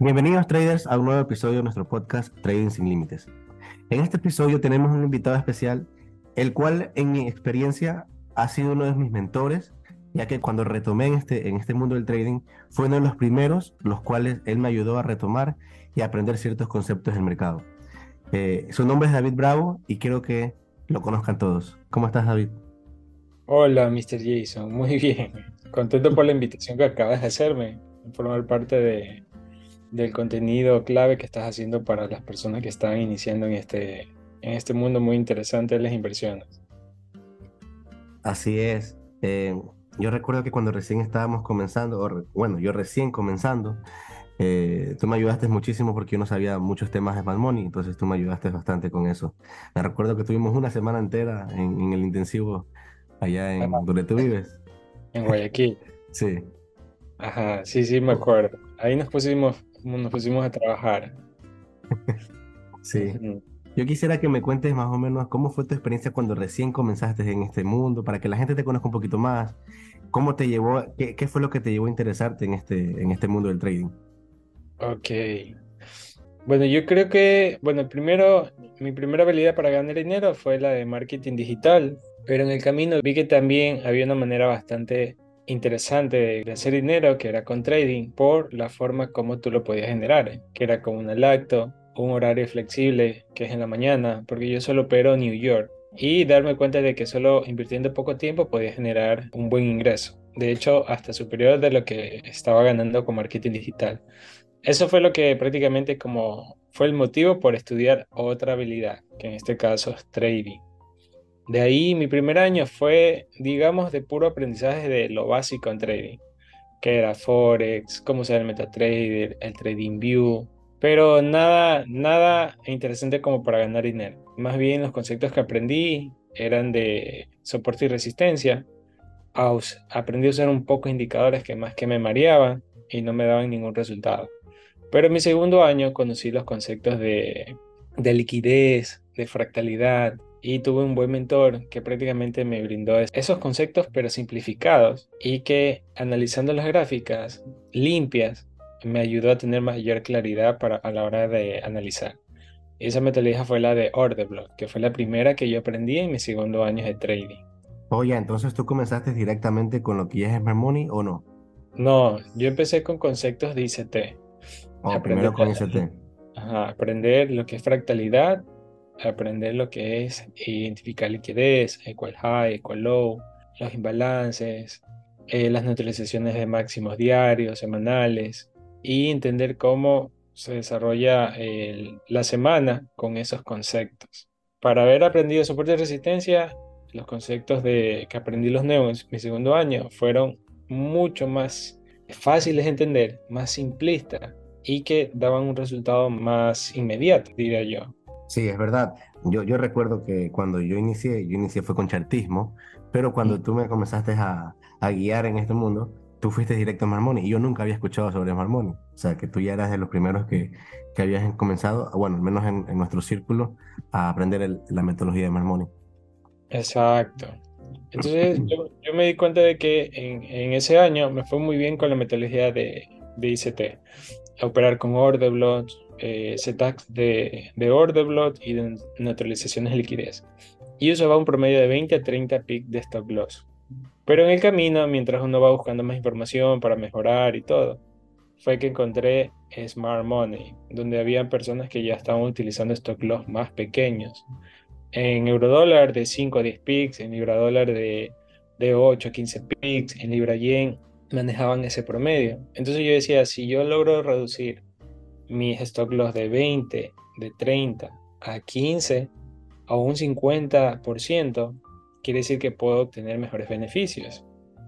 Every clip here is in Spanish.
Bienvenidos traders a un nuevo episodio de nuestro podcast Trading sin Límites. En este episodio tenemos un invitado especial, el cual en mi experiencia ha sido uno de mis mentores, ya que cuando retomé en este, este mundo del trading fue uno de los primeros los cuales él me ayudó a retomar y aprender ciertos conceptos del mercado. Eh, su nombre es David Bravo y quiero que lo conozcan todos. ¿Cómo estás David? Hola, Mr. Jason. Muy bien. Contento por la invitación que acabas de hacerme, formar parte de, del contenido clave que estás haciendo para las personas que están iniciando en este, en este mundo muy interesante de las inversiones. Así es. Eh, yo recuerdo que cuando recién estábamos comenzando, o bueno, yo recién comenzando, eh, tú me ayudaste muchísimo porque yo no sabía muchos temas de Smart Money, entonces tú me ayudaste bastante con eso. Me recuerdo que tuvimos una semana entera en, en el intensivo allá en donde tú vives. En Guayaquil. Sí. Ajá, sí, sí, me acuerdo. Ahí nos pusimos nos pusimos a trabajar. sí. Yo quisiera que me cuentes más o menos cómo fue tu experiencia cuando recién comenzaste en este mundo, para que la gente te conozca un poquito más. ¿Cómo te llevó, qué, qué fue lo que te llevó a interesarte en este, en este mundo del trading? Ok. Bueno, yo creo que, bueno, primero, mi primera habilidad para ganar dinero fue la de marketing digital, pero en el camino vi que también había una manera bastante interesante de hacer dinero, que era con trading, por la forma como tú lo podías generar, que era con un lacto, un horario flexible, que es en la mañana, porque yo solo opero New York, y darme cuenta de que solo invirtiendo poco tiempo podía generar un buen ingreso. De hecho, hasta superior de lo que estaba ganando con marketing digital. Eso fue lo que prácticamente como fue el motivo por estudiar otra habilidad, que en este caso es trading. De ahí mi primer año fue, digamos, de puro aprendizaje de lo básico en trading, que era Forex, cómo usar el MetaTrader, el Trading View, pero nada, nada interesante como para ganar dinero. Más bien los conceptos que aprendí eran de soporte y resistencia. Aprendí a usar un poco indicadores que más que me mareaban y no me daban ningún resultado. Pero en mi segundo año conocí los conceptos de, de liquidez, de fractalidad, y tuve un buen mentor que prácticamente me brindó esos conceptos pero simplificados y que analizando las gráficas limpias me ayudó a tener mayor claridad para, a la hora de analizar. Esa metodología fue la de Order Block, que fue la primera que yo aprendí en mis segundo años de trading. Oye, entonces tú comenzaste directamente con lo que es Smart Money o no? No, yo empecé con conceptos de ICT. Oh, primero con ICT. Ajá, aprender lo que es fractalidad aprender lo que es identificar liquidez, equal high, equal low, los imbalances, eh, las neutralizaciones de máximos diarios, semanales y entender cómo se desarrolla la semana con esos conceptos. Para haber aprendido soporte de resistencia, los conceptos de, que aprendí los nuevos en mi segundo año fueron mucho más fáciles de entender, más simplistas y que daban un resultado más inmediato, diría yo. Sí, es verdad. Yo, yo recuerdo que cuando yo inicié, yo inicié fue con chartismo, pero cuando tú me comenzaste a, a guiar en este mundo, tú fuiste directo a Marmoni y yo nunca había escuchado sobre Marmoni. O sea, que tú ya eras de los primeros que, que habías comenzado, bueno, al menos en, en nuestro círculo, a aprender la metodología de Marmoni. Exacto. Entonces yo, yo, me di cuenta de que en, en, ese año me fue muy bien con la metodología de, de ICT, operar con order blocks, eh, de, de order block y de neutralizaciones de liquidez. Y eso va a un promedio de 20 a 30 pics de stop loss. Pero en el camino, mientras uno va buscando más información para mejorar y todo, fue que encontré Smart Money, donde había personas que ya estaban utilizando stop loss más pequeños. En eurodólar de 5 a 10 pics, en libra dólar de, de 8 a 15 pics, en libra yen manejaban ese promedio. Entonces yo decía, si yo logro reducir mis stock loss de 20, de 30 a 15 a un 50%, quiere decir que puedo obtener mejores beneficios.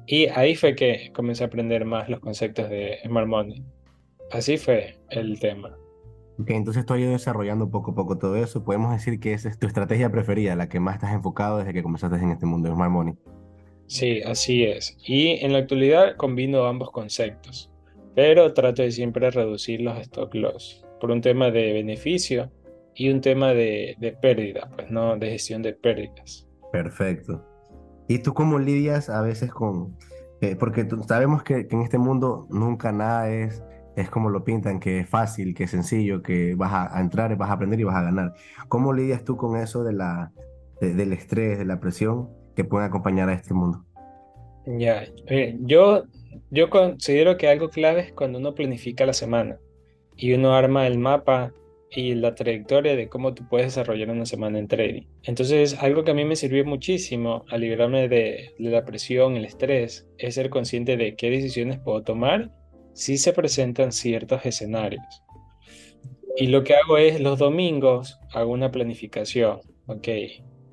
Y ahí fue que comencé a aprender más los conceptos de Smart Money. Así fue el tema. Ok, entonces estoy desarrollando poco a poco todo eso. Podemos decir que esa es tu estrategia preferida, la que más estás enfocado desde que comenzaste en este mundo de Smart Money. Sí, así es. Y en la actualidad combino ambos conceptos pero trato de siempre reducir los stop loss por un tema de beneficio y un tema de, de pérdida, pues no de gestión de pérdidas. Perfecto. ¿Y tú cómo lidias a veces con, eh, porque sabemos que, que, en este mundo nunca nada es es como lo pintan, que es fácil, que es sencillo, que vas a, entrar, vas a aprender y vas a ganar. ¿Cómo lidias tú con eso de la, del estrés, de la presión que pueden acompañar a este mundo? Ya, yo, yo considero que algo clave es cuando uno planifica la semana y uno arma el mapa y la trayectoria de cómo tú puedes desarrollar una semana en trading. Entonces, algo que a mí me sirvió muchísimo a liberarme de, la presión, el estrés, es ser consciente de qué decisiones puedo tomar si se presentan ciertos escenarios. Y lo que hago es los domingos hago una planificación. Ok,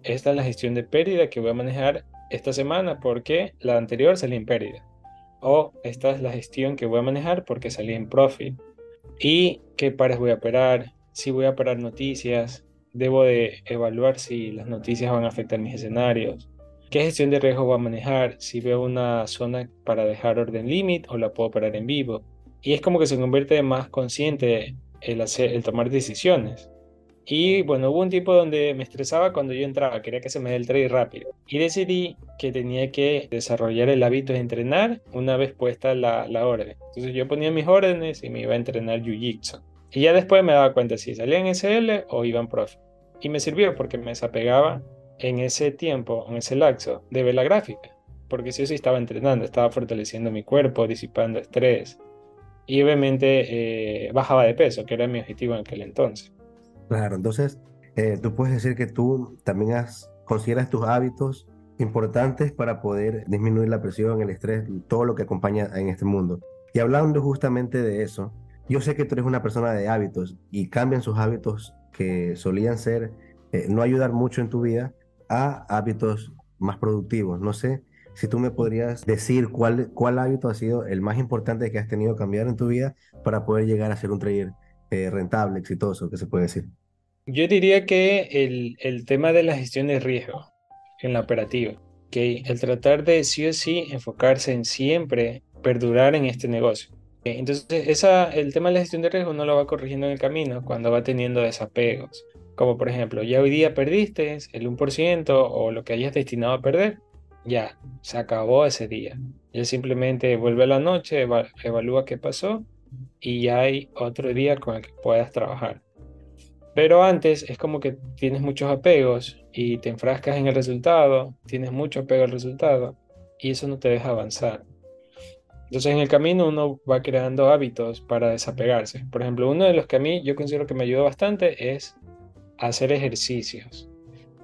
esta es la gestión de pérdida que voy a manejar esta semana porque la anterior salí en pérdida. O esta es la gestión que voy a manejar porque salí en profit. Y qué pares voy a operar, si voy a operar noticias, debo de evaluar si las noticias van a afectar mis escenarios, qué gestión de riesgo voy a manejar, si veo una zona para dejar orden limit o la puedo operar en vivo. Y es como que se convierte más consciente el, hacer, el tomar decisiones. Y bueno, hubo un tiempo donde me estresaba cuando yo entraba, quería que se me dé el trade rápido. Y decidí que tenía que desarrollar el hábito de entrenar una vez puesta la, la orden. Entonces yo ponía mis órdenes y me iba a entrenar Jiu-Jitsu. Y ya después me daba cuenta si salía en SL o iba en Profit. Y me sirvió porque me desapegaba en ese tiempo, en ese lapso, de ver la gráfica. Porque yo sí estaba entrenando, estaba fortaleciendo mi cuerpo, disipando estrés. Y obviamente eh, bajaba de peso, que era mi objetivo en aquel entonces. Claro, entonces eh, tú puedes decir que tú también consideras tus hábitos importantes para poder disminuir la presión, el estrés, todo lo que acompaña en este mundo. Y hablando justamente de eso, yo sé que tú eres una persona de hábitos y cambian sus hábitos que solían ser eh, no ayudar mucho en tu vida a hábitos más productivos. No sé si tú me podrías decir cuál, cuál hábito ha sido el más importante que has tenido que cambiar en tu vida para poder llegar a ser un trader eh, rentable, exitoso, que se puede decir. Yo diría que el, el tema de la gestión de riesgo en la operativa, que el tratar de sí o sí enfocarse en siempre perdurar en este negocio. Entonces, esa, el tema de la gestión de riesgo no lo va corrigiendo en el camino cuando va teniendo desapegos. Como por ejemplo, ya hoy día perdiste el 1% o lo que hayas destinado a perder, ya, se acabó ese día. Ya simplemente vuelve a la noche, evalúa qué pasó y hay otro día con el que puedas trabajar. Pero antes es como que tienes muchos apegos y te enfrascas en el resultado, tienes mucho apego al resultado y eso no te deja avanzar. Entonces en el camino uno va creando hábitos para desapegarse. Por ejemplo, uno de los que a mí yo considero que me ayuda bastante es hacer ejercicios.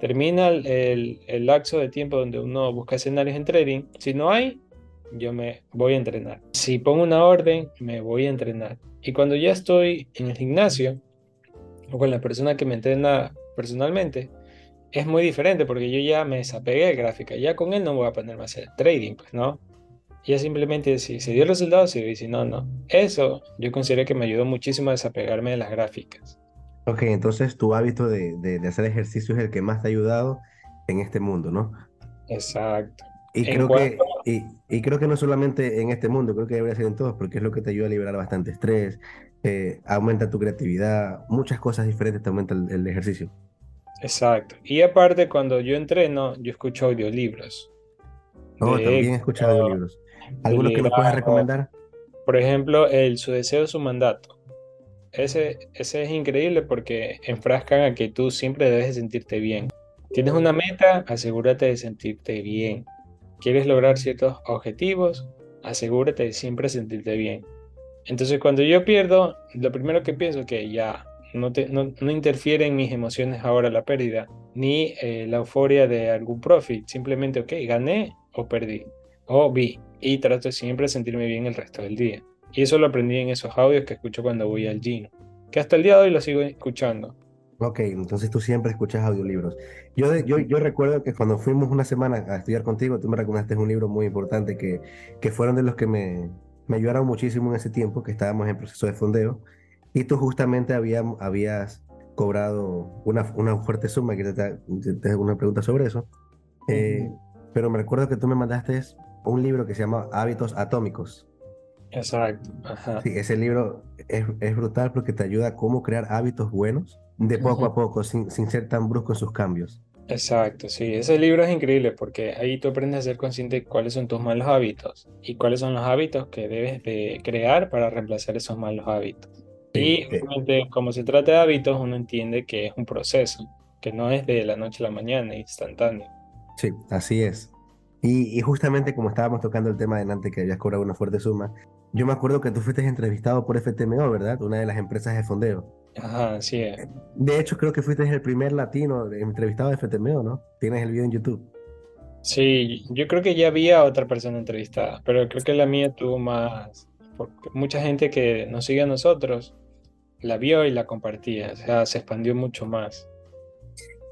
Termina el, el, lapso de tiempo donde uno busca escenarios en trading. Si no hay, yo me voy a entrenar. Si pongo una orden, me voy a entrenar. Y cuando ya estoy en el gimnasio, o con la persona que me entrena personalmente, es muy diferente porque yo ya me desapegué de gráfica, ya con él no voy a ponerme a hacer trading, pues no. Ya simplemente si se dio el resultado, sí, y si no, no. Eso yo considero que me ayudó muchísimo a desapegarme de las gráficas. Ok, entonces tu hábito de, de, hacer ejercicio es el que más te ha ayudado en este mundo, ¿no? Exacto. Y creo, que, y, y, creo que no solamente en este mundo, creo que debería ser en todos, porque es lo que te ayuda a liberar bastante estrés, eh, aumenta tu creatividad, muchas cosas diferentes te aumenta el, ejercicio. Exacto. Y aparte, cuando yo entreno, yo escucho audiolibros. Oh, también he escuchado audiolibros. ¿Algunos que nos puedas recomendar? Por ejemplo, el Su deseo, su mandato. Ese, ese es increíble porque enfrascan a que tú siempre debes sentirte bien. Tienes una meta, asegúrate de sentirte bien. ¿Quieres lograr ciertos objetivos? Asegúrate de siempre sentirte bien. Entonces cuando yo pierdo, lo primero que pienso es que ya no, te, interfiere en mis emociones ahora la pérdida, ni eh, la euforia de algún profit. Simplemente, ok, gané o perdí, o vi, y trato siempre de sentirme bien el resto del día. Y eso lo aprendí en esos audios que escucho cuando voy al gym, que hasta el día de hoy lo sigo escuchando. Ok, entonces tú siempre escuchas audiolibros. Yo, yo, yo recuerdo que cuando fuimos una semana a estudiar contigo, tú me recomendaste un libro muy importante que, que fueron de los que me, me ayudaron muchísimo en ese tiempo que estábamos en proceso de fondeo. Y tú justamente había, habías cobrado una, una fuerte suma, que te, te, una pregunta sobre eso. Eh, pero me recuerdo que tú me mandaste un libro que se llama Hábitos Atómicos. Exacto. Sí, ese libro es, es, brutal porque te ayuda a cómo crear hábitos buenos de poco a poco, sin, sin ser tan brusco en sus cambios. Exacto, sí, ese libro es increíble porque ahí tú aprendes a ser consciente de cuáles son tus malos hábitos y cuáles son los hábitos que debes de crear para reemplazar esos malos hábitos. Sí, Y eh, como se trata de hábitos, uno entiende que es un proceso, que no es de la noche a la mañana, instantáneo. sí, así es. Y, y justamente como estábamos tocando el tema de antes que habías cobrado una fuerte suma, yo me acuerdo que tú fuiste entrevistado por FTMO, ¿verdad? Una de las empresas de fondeo. Ajá, sí es. De hecho, creo que fuiste el primer latino entrevistado de FTMO, ¿no? Tienes el video en YouTube. Sí, yo creo que ya había otra persona entrevistada, pero creo que la mía tuvo más, porque mucha gente que nos sigue a nosotros la vio y la compartía, o sea, se expandió mucho más.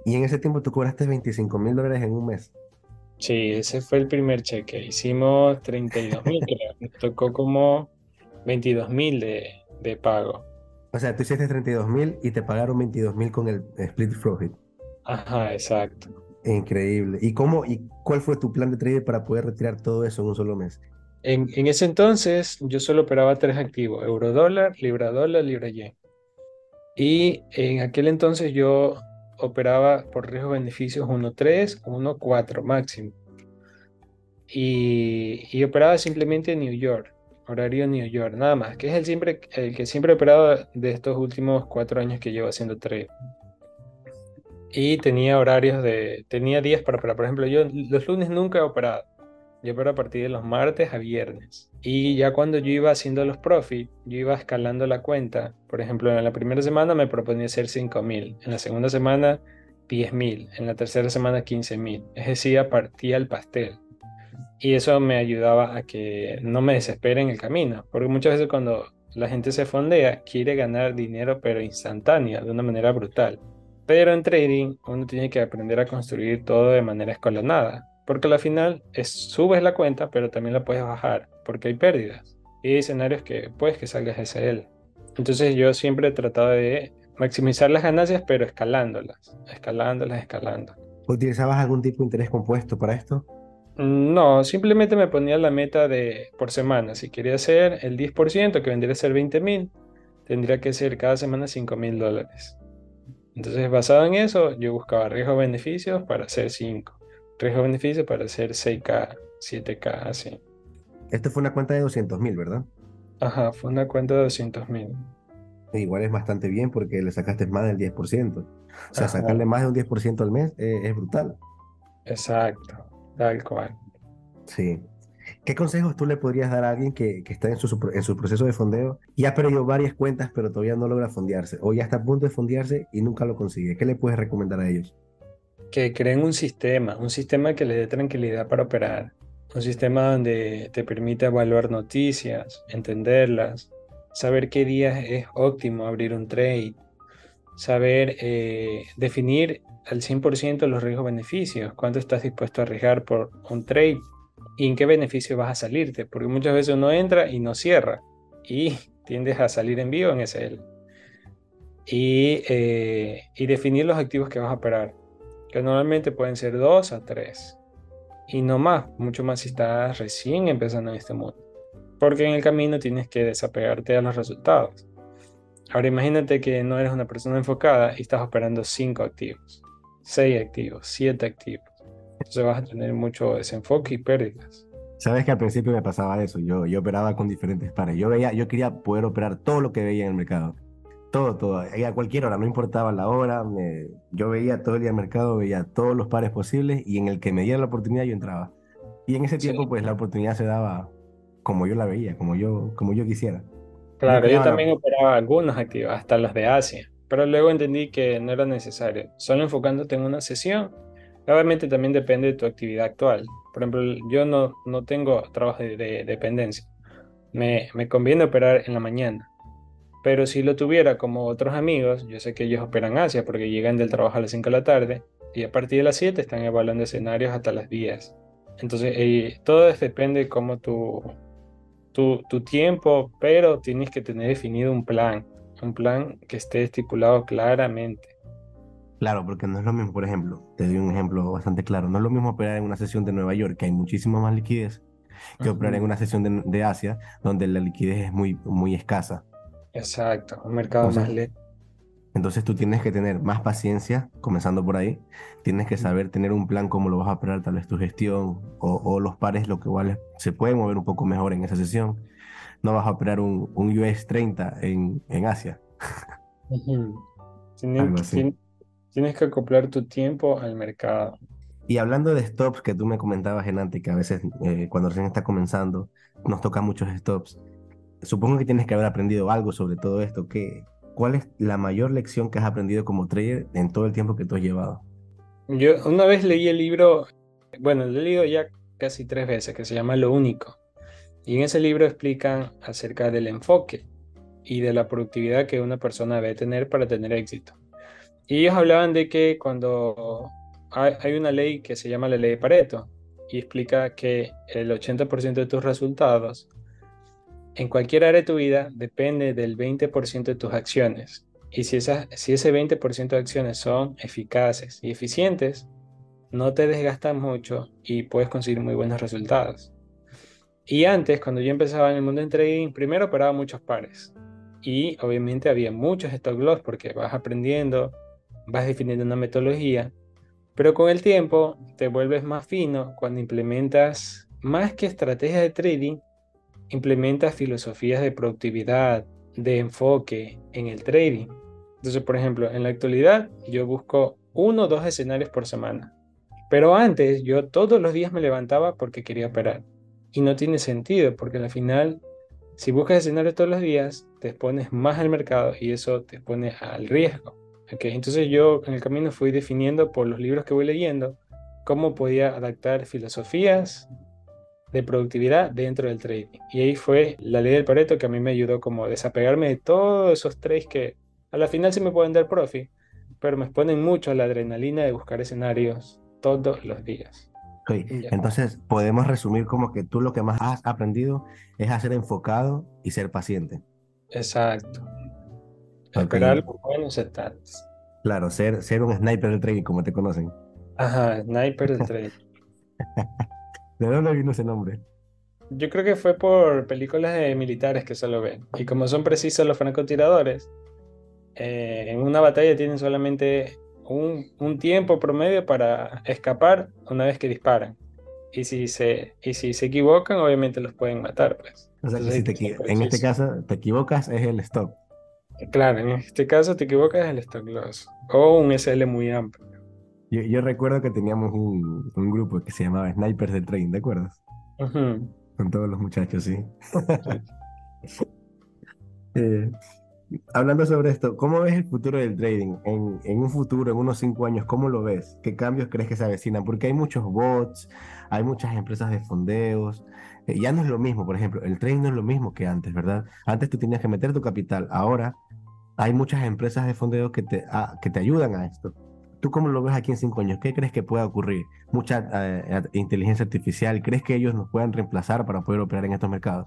Y en ese tiempo tú cobraste veinticinco mil dólares en un mes. Sí, ese fue el primer cheque. Hicimos 32 mil. Nos tocó como 22 mil de, de pago. O sea, tú hiciste treinta y dos mil y te pagaron veintidós mil con el split profit. Ajá, exacto. Increíble. ¿Y cómo, y cuál fue tu plan de trading para poder retirar todo eso en un solo mes? En, en ese entonces yo solo operaba tres activos, euro dólar, libra dólar, libra yen. Y en aquel entonces yo operaba por riesgo beneficios 1.3, 1.4 máximo. Y, y operaba simplemente en New York, horario New York, nada más, que es el, siempre, el que siempre he operado de estos últimos cuatro años que llevo haciendo trade. Y tenía horarios de, tenía días para operar. Por ejemplo, yo los lunes nunca he operado. Yo opero a partir de los martes a viernes. Y ya cuando yo iba haciendo los profits, yo iba escalando la cuenta. Por ejemplo, en la primera semana me proponía hacer 5.000. En la segunda semana, 10.000. En la tercera semana, 15.000. Es decir, partía el pastel. Y eso me ayudaba a que no me desespere en el camino. Porque muchas veces cuando la gente se fondea, quiere ganar dinero, pero instantáneo, de una manera brutal. Pero en trading uno tiene que aprender a construir todo de manera escalonada, porque al final es, subes la cuenta, pero también la puedes bajar, porque hay pérdidas. Y hay escenarios que puedes que salgas SL. Entonces yo siempre he tratado de maximizar las ganancias, pero escalándolas, escalándolas, escalando. ¿Utilizabas algún tipo de interés compuesto para esto? No, simplemente me ponía la meta de por semana. Si quería hacer el 10%, que vendría a ser 20 mil, tendría que ser cada semana 5 mil dólares. Entonces, basado en eso, yo buscaba riesgo-beneficios para hacer 5, riesgo-beneficios para hacer 6K, 7K, así. Esto fue una cuenta de 200 mil, ¿verdad? Ajá, fue una cuenta de 200 mil. E Igual es bastante bien porque le sacaste más del 10%. O sea, Ajá, sacarle más de un 10% al mes eh, es brutal. exacto, tal cual. Sí. ¿Qué consejos tú le podrías dar a alguien que, que está en su, su- en su proceso de fondeo y ha perdido varias cuentas pero todavía no logra fondearse o ya está a punto de fondearse y nunca lo consigue? ¿Qué le puedes recomendar a ellos? Que creen un sistema, un sistema que le dé tranquilidad para operar, un sistema donde te permita evaluar noticias, entenderlas, saber qué días es óptimo abrir un trade, saber eh, definir al 100% los riesgos-beneficios, cuánto estás dispuesto a arriesgar por un trade y en qué beneficio vas a salirte, porque muchas veces uno entra y no cierra y tiendes a salir en vivo en SL. Y, eh, y definir los activos que vas a operar, que normalmente pueden ser dos a tres y no más, mucho más si estás recién empezando en este mundo, porque en el camino tienes que desapegarte a los resultados. Ahora imagínate que no eres una persona enfocada y estás operando 5 activos, 6 activos, 7 activos. Entonces vas a tener mucho desenfoque y pérdidas. Sabes que al principio me pasaba eso, yo, yo operaba con diferentes pares, yo veía, yo quería poder operar todo lo que veía en el mercado, todo, todo, y a cualquier hora, no importaba la hora, me- yo veía todo el día el mercado, veía todos los pares posibles y en el que me diera la oportunidad yo entraba. Y en ese Sí, tiempo pues la oportunidad se daba como yo la veía, como yo, como yo quisiera. Claro, yo la- también operaba algunos activos, hasta los de Asia, pero luego entendí que no era necesario, solo enfocándote en una sesión. Obviamente también depende de tu actividad actual. Por ejemplo, yo no, no tengo trabajo de, de dependencia. Me, me conviene operar en la mañana. Pero si lo tuviera como otros amigos, yo sé que ellos operan Asia porque llegan del trabajo a las 5 de la tarde y a partir de las 7 están evaluando escenarios hasta las 10. Entonces, eh, todo depende de cómo tu, tu, tu tiempo, pero tienes que tener definido un plan, un plan que esté estipulado claramente. Claro, porque no es lo mismo, por ejemplo, te doy un ejemplo bastante claro, no es lo mismo operar en una sesión de Nueva York, que hay muchísima más liquidez, que operar en una sesión de, de Asia, donde la liquidez es muy, muy escasa. Exacto, un mercado más Entonces, lento. Entonces tú tienes que tener más paciencia, comenzando por ahí. Tienes que saber tener un plan cómo lo vas a operar, tal vez tu gestión o, o los pares, lo que igual se puede mover un poco mejor en esa sesión. No vas a operar un, un US 30 en, en Asia. tienes, tienes, que acoplar tu tiempo al mercado. Y hablando de stops que tú me comentabas, Genante, que a veces eh, cuando recién está comenzando nos toca muchos stops. Supongo que tienes que haber aprendido algo sobre todo esto. ¿Qué, ¿Cuál es la mayor lección que has aprendido como trader en todo el tiempo que tú has llevado? Yo una vez leí el libro, bueno, lo he leído ya casi tres veces, que se llama Lo Único. Y en ese libro explican acerca del enfoque y de la productividad que una persona debe tener para tener éxito. Y ellos hablaban de que cuando hay una ley que se llama la ley de Pareto y explica que el 80% de tus resultados en cualquier área de tu vida depende del 20% de tus acciones. Y si, si ese 20% de acciones son eficaces y eficientes, no te desgastas mucho y puedes conseguir muy buenos resultados. Y antes, cuando yo empezaba en el mundo del trading, primero operaba muchos pares. Y obviamente había muchos stop loss porque vas aprendiendo, vas definiendo una metodología. Pero con el tiempo te vuelves más fino cuando implementas más que estrategias de trading, implementa filosofías de productividad, de enfoque en el trading. Entonces, por ejemplo, en la actualidad yo busco uno o dos escenarios por semana. Pero antes yo todos los días me levantaba porque quería operar. Y no tiene sentido porque al final, si buscas escenarios todos los días, te expones más al mercado y eso te pone al riesgo. Okay, entonces yo en el camino fui definiendo por los libros que voy leyendo cómo podía adaptar filosofías de productividad dentro del trading. Y ahí fue la ley del Pareto que a mí me ayudó como a desapegarme de todos esos trades que a la final sí me pueden dar profit, pero me exponen mucho a la adrenalina de buscar escenarios todos los días. Entonces podemos resumir como que tú lo que más has aprendido es a ser enfocado y ser paciente. Exacto. Esperar buenos stats. Claro, ser, ser un sniper del trading como te conocen. Ajá, sniper del trading. ¿De dónde vino ese nombre? Yo creo que fue por películas de militares que se lo ven. Y como son precisos los francotiradores, eh, en una batalla tienen solamente un, tiempo promedio para escapar una vez que disparan. Y si se, y si se equivocan, obviamente los pueden matar. Pues. O sea, si en este caso te equivocas, es el stop. Claro, en este caso te equivocas, es el stop loss. O un SL muy amplio. Yo, recuerdo que teníamos un, grupo que se llamaba Snipers del Train, ¿de acuerdas? Con todos los muchachos, sí. Eh, hablando sobre esto, ¿cómo ves el futuro del trading? En, un futuro, en unos cinco años, ¿cómo lo ves? ¿Qué cambios crees que se avecinan? Porque hay muchos bots, hay muchas empresas de fondeos. Eh, ya no es lo mismo, por ejemplo, el trading no es lo mismo que antes, ¿verdad? Antes tú tenías que meter tu capital, ahora hay muchas empresas de fondeo que te, ah, que te ayudan a esto. ¿Tú cómo lo ves aquí en cinco años? ¿Qué crees que pueda ocurrir? ¿Mucha eh, inteligencia artificial? ¿Crees que ellos nos puedan reemplazar para poder operar en estos mercados?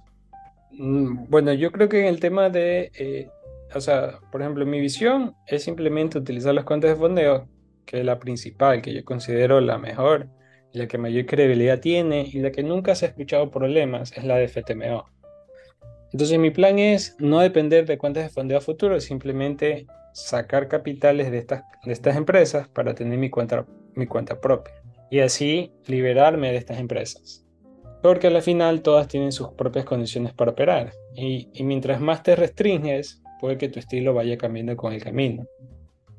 Mm, bueno, yo creo que en el tema de, eh, o sea, por ejemplo, mi visión es simplemente utilizar las cuentas de fondeo, que es la principal, que yo considero la mejor, la que mayor credibilidad tiene y la que nunca se ha escuchado problemas, es la de FTMO. Entonces mi plan es no depender de cuentas de fondeo futuro, simplemente sacar capitales de estas, de estas empresas para tener mi cuenta, mi cuenta propia y así liberarme de estas empresas. Porque al final todas tienen sus propias condiciones para operar y, y mientras más te restringes, puede que tu estilo vaya cambiando con el camino.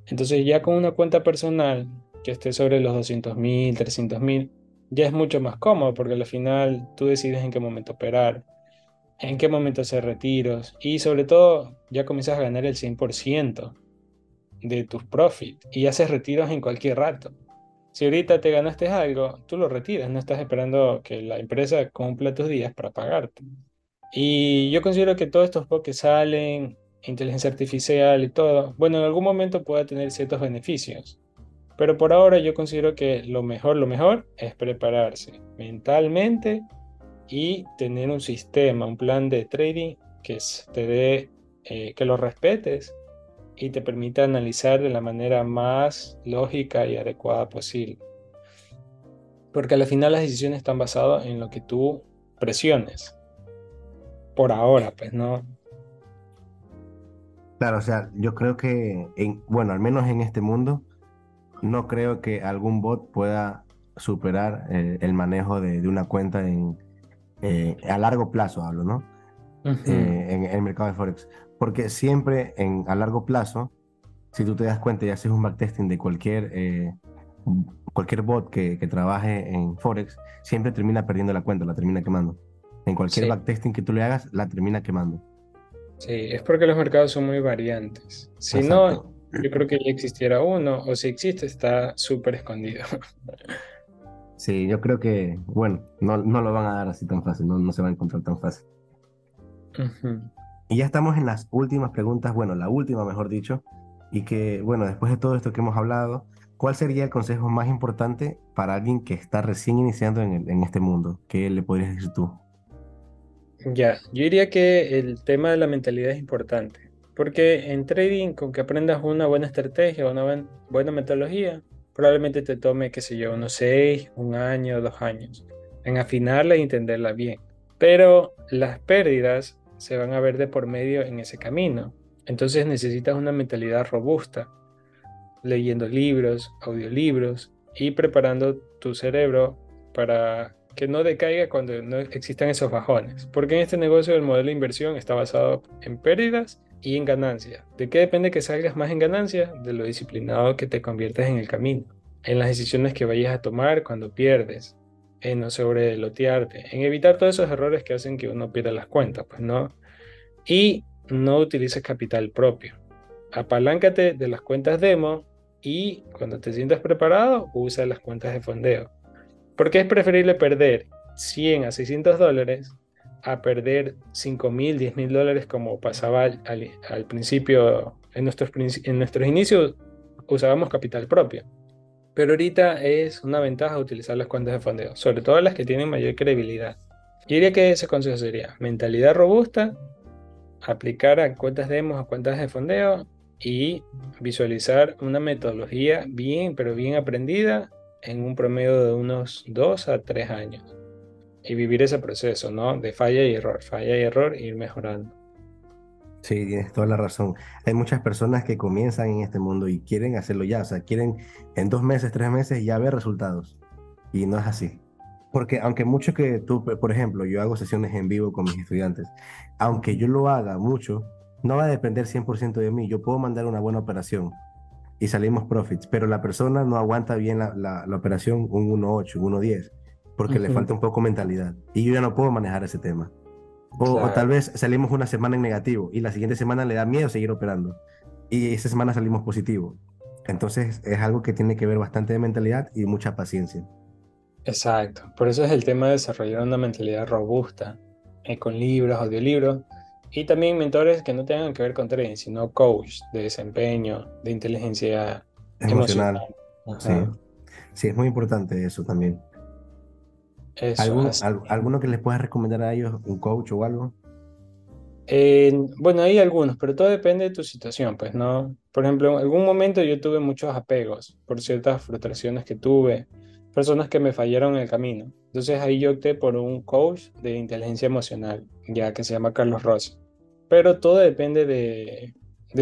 Entonces ya con una cuenta personal que esté sobre los 200 mil, 300 mil, ya es mucho más cómodo porque al final tú decides en qué momento operar, en qué momento hacer retiros y sobre todo ya comienzas a ganar el 100% de tus profits y haces retiros en cualquier rato. Si ahorita te ganaste algo, tú lo retiras, no estás esperando que la empresa cumpla tus días para pagarte. Y yo considero que todos estos que salen, inteligencia artificial y todo, bueno, en algún momento pueda tener ciertos beneficios. Pero por ahora yo considero que lo mejor, lo mejor es prepararse mentalmente y tener un sistema, un plan de trading que te dé, eh, que lo respetes y te permite analizar de la manera más lógica y adecuada posible. Porque al final las decisiones están basadas en lo que tú presiones. Por ahora, pues no. Claro, o sea, yo creo que, en, bueno, al menos en este mundo, no creo que algún bot pueda superar eh, el manejo de, una cuenta en, eh, a largo plazo, hablo, ¿no? Eh, en, el mercado de Forex. Porque siempre en, a largo plazo, si tú te das cuenta y haces un backtesting de cualquier, cualquier bot que, que, trabaje en Forex, siempre termina perdiendo la cuenta, la termina quemando. En cualquier backtesting que tú le hagas, la termina quemando. Sí, es porque los mercados son muy variantes. Si no, yo creo que ya existiera uno, o si existe, está súper escondido. Sí, yo creo que, bueno, no, no, lo van a dar así tan fácil, no, no se va a encontrar tan fácil. Y ya estamos en las últimas preguntas, bueno, la última, mejor dicho, y que, bueno, después de todo esto que hemos hablado, ¿cuál sería el consejo más importante para alguien que está recién iniciando en, en este mundo? ¿Qué le podrías decir tú? Ya, yo diría que el tema de la mentalidad es importante, porque en trading, con que aprendas una buena estrategia, una buena metodología, probablemente te tome, qué sé yo, unos seis, un año, dos años, en afinarla y entenderla bien. Pero las pérdidas se van a ver de por medio en ese camino. Entonces necesitas una mentalidad robusta, leyendo libros, audiolibros y preparando tu cerebro para que no decaiga cuando no existan esos bajones. Porque en este negocio el modelo de inversión está basado en pérdidas y en ganancias. ¿De qué depende que salgas más en ganancias? De lo disciplinado que te conviertes en el camino, en las decisiones que vayas a tomar cuando pierdes, en no sobrelotearte, en evitar todos esos errores que hacen que uno pierda las cuentas, pues no. Y no utilices capital propio. Apaláncate de las cuentas demo y cuando te sientas preparado, usa las cuentas de fondeo. Porque es preferible perder 100 a 600 dólares a perder 5 mil, 10 mil dólares como pasaba al, principio, en nuestros, en nuestros inicios usábamos capital propio. Pero ahorita es una ventaja utilizar las cuentas de fondeo, sobre todo las que tienen mayor credibilidad. Yo diría que ese consejo sería mentalidad robusta, aplicar a cuentas demos, a cuentas de fondeo y visualizar una metodología bien, pero bien aprendida en un promedio de unos 2 a 3 años. Y vivir ese proceso, ¿no? De falla y error, falla y error, ir mejorando. Sí, tienes toda la razón. Hay muchas personas que comienzan en este mundo y quieren hacerlo ya, o sea, quieren en dos meses, tres meses ya ver resultados. Y no es así. Porque aunque mucho que tú, por ejemplo, yo hago sesiones en vivo con mis estudiantes, aunque yo lo haga mucho, no va a depender 100% de mí. Yo puedo mandar una buena operación, y salimos profits, pero la persona no aguanta bien la, la, operación un 1.8, un 1.10, porque le falta un poco mentalidad. Y yo ya no puedo manejar ese tema. O, tal vez salimos una semana en negativo y la siguiente semana le da miedo seguir operando. Y esa semana salimos positivo. Entonces es algo que tiene que ver bastante de mentalidad y mucha paciencia. Exacto. Por eso es el tema de desarrollar una mentalidad robusta, eh, con libros, audiolibros, y también mentores que no tengan que ver con trading, sino coach de desempeño, de inteligencia emocional. Sí. es muy importante eso también. ¿Algún, ¿Alguno que les pueda recomendar a ellos, un coach o algo? bueno, hay algunos, pero todo depende de tu situación, pues, ¿no? Por ejemplo, en algún momento yo tuve muchos apegos por ciertas frustraciones que tuve, personas que me fallaron en el camino. Entonces ahí yo opté por un coach de inteligencia emocional, ya que se llama Carlos Rossi. Pero todo depende de,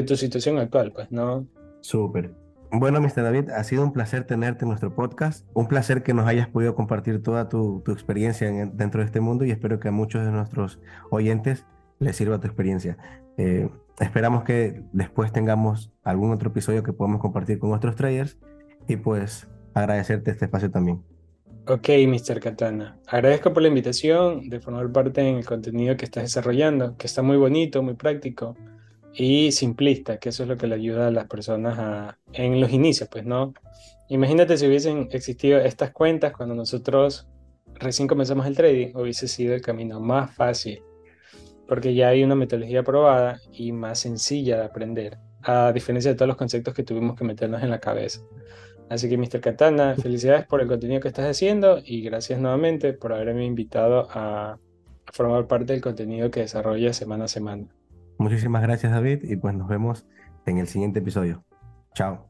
tu situación actual, pues, ¿no? Súper. Bueno, Mr. David, ha sido un placer tenerte en nuestro podcast. Un placer que nos hayas podido compartir toda tu, experiencia dentro de este mundo y espero que a muchos de nuestros oyentes les sirva tu experiencia. Eh, esperamos que después tengamos algún otro episodio que podamos compartir con nuestros traders y pues agradecerte este espacio también. Ok, Mr. Katana. Agradezco por la invitación de formar parte en el contenido que estás desarrollando, que está muy bonito, muy práctico y simplista, que eso es lo que le ayuda a las personas en los inicios, pues, ¿no? Imagínate si hubiesen existido estas cuentas cuando nosotros recién comenzamos el trading, hubiese sido el camino más fácil, porque ya hay una metodología probada y más sencilla de aprender, a diferencia de todos los conceptos que tuvimos que meternos en la cabeza. Así que, Mr. Katana, felicidades por el contenido que estás haciendo y gracias nuevamente por haberme invitado a formar parte del contenido que desarrolla semana a semana. Muchísimas gracias, David, y pues nos vemos en el siguiente episodio. Chao.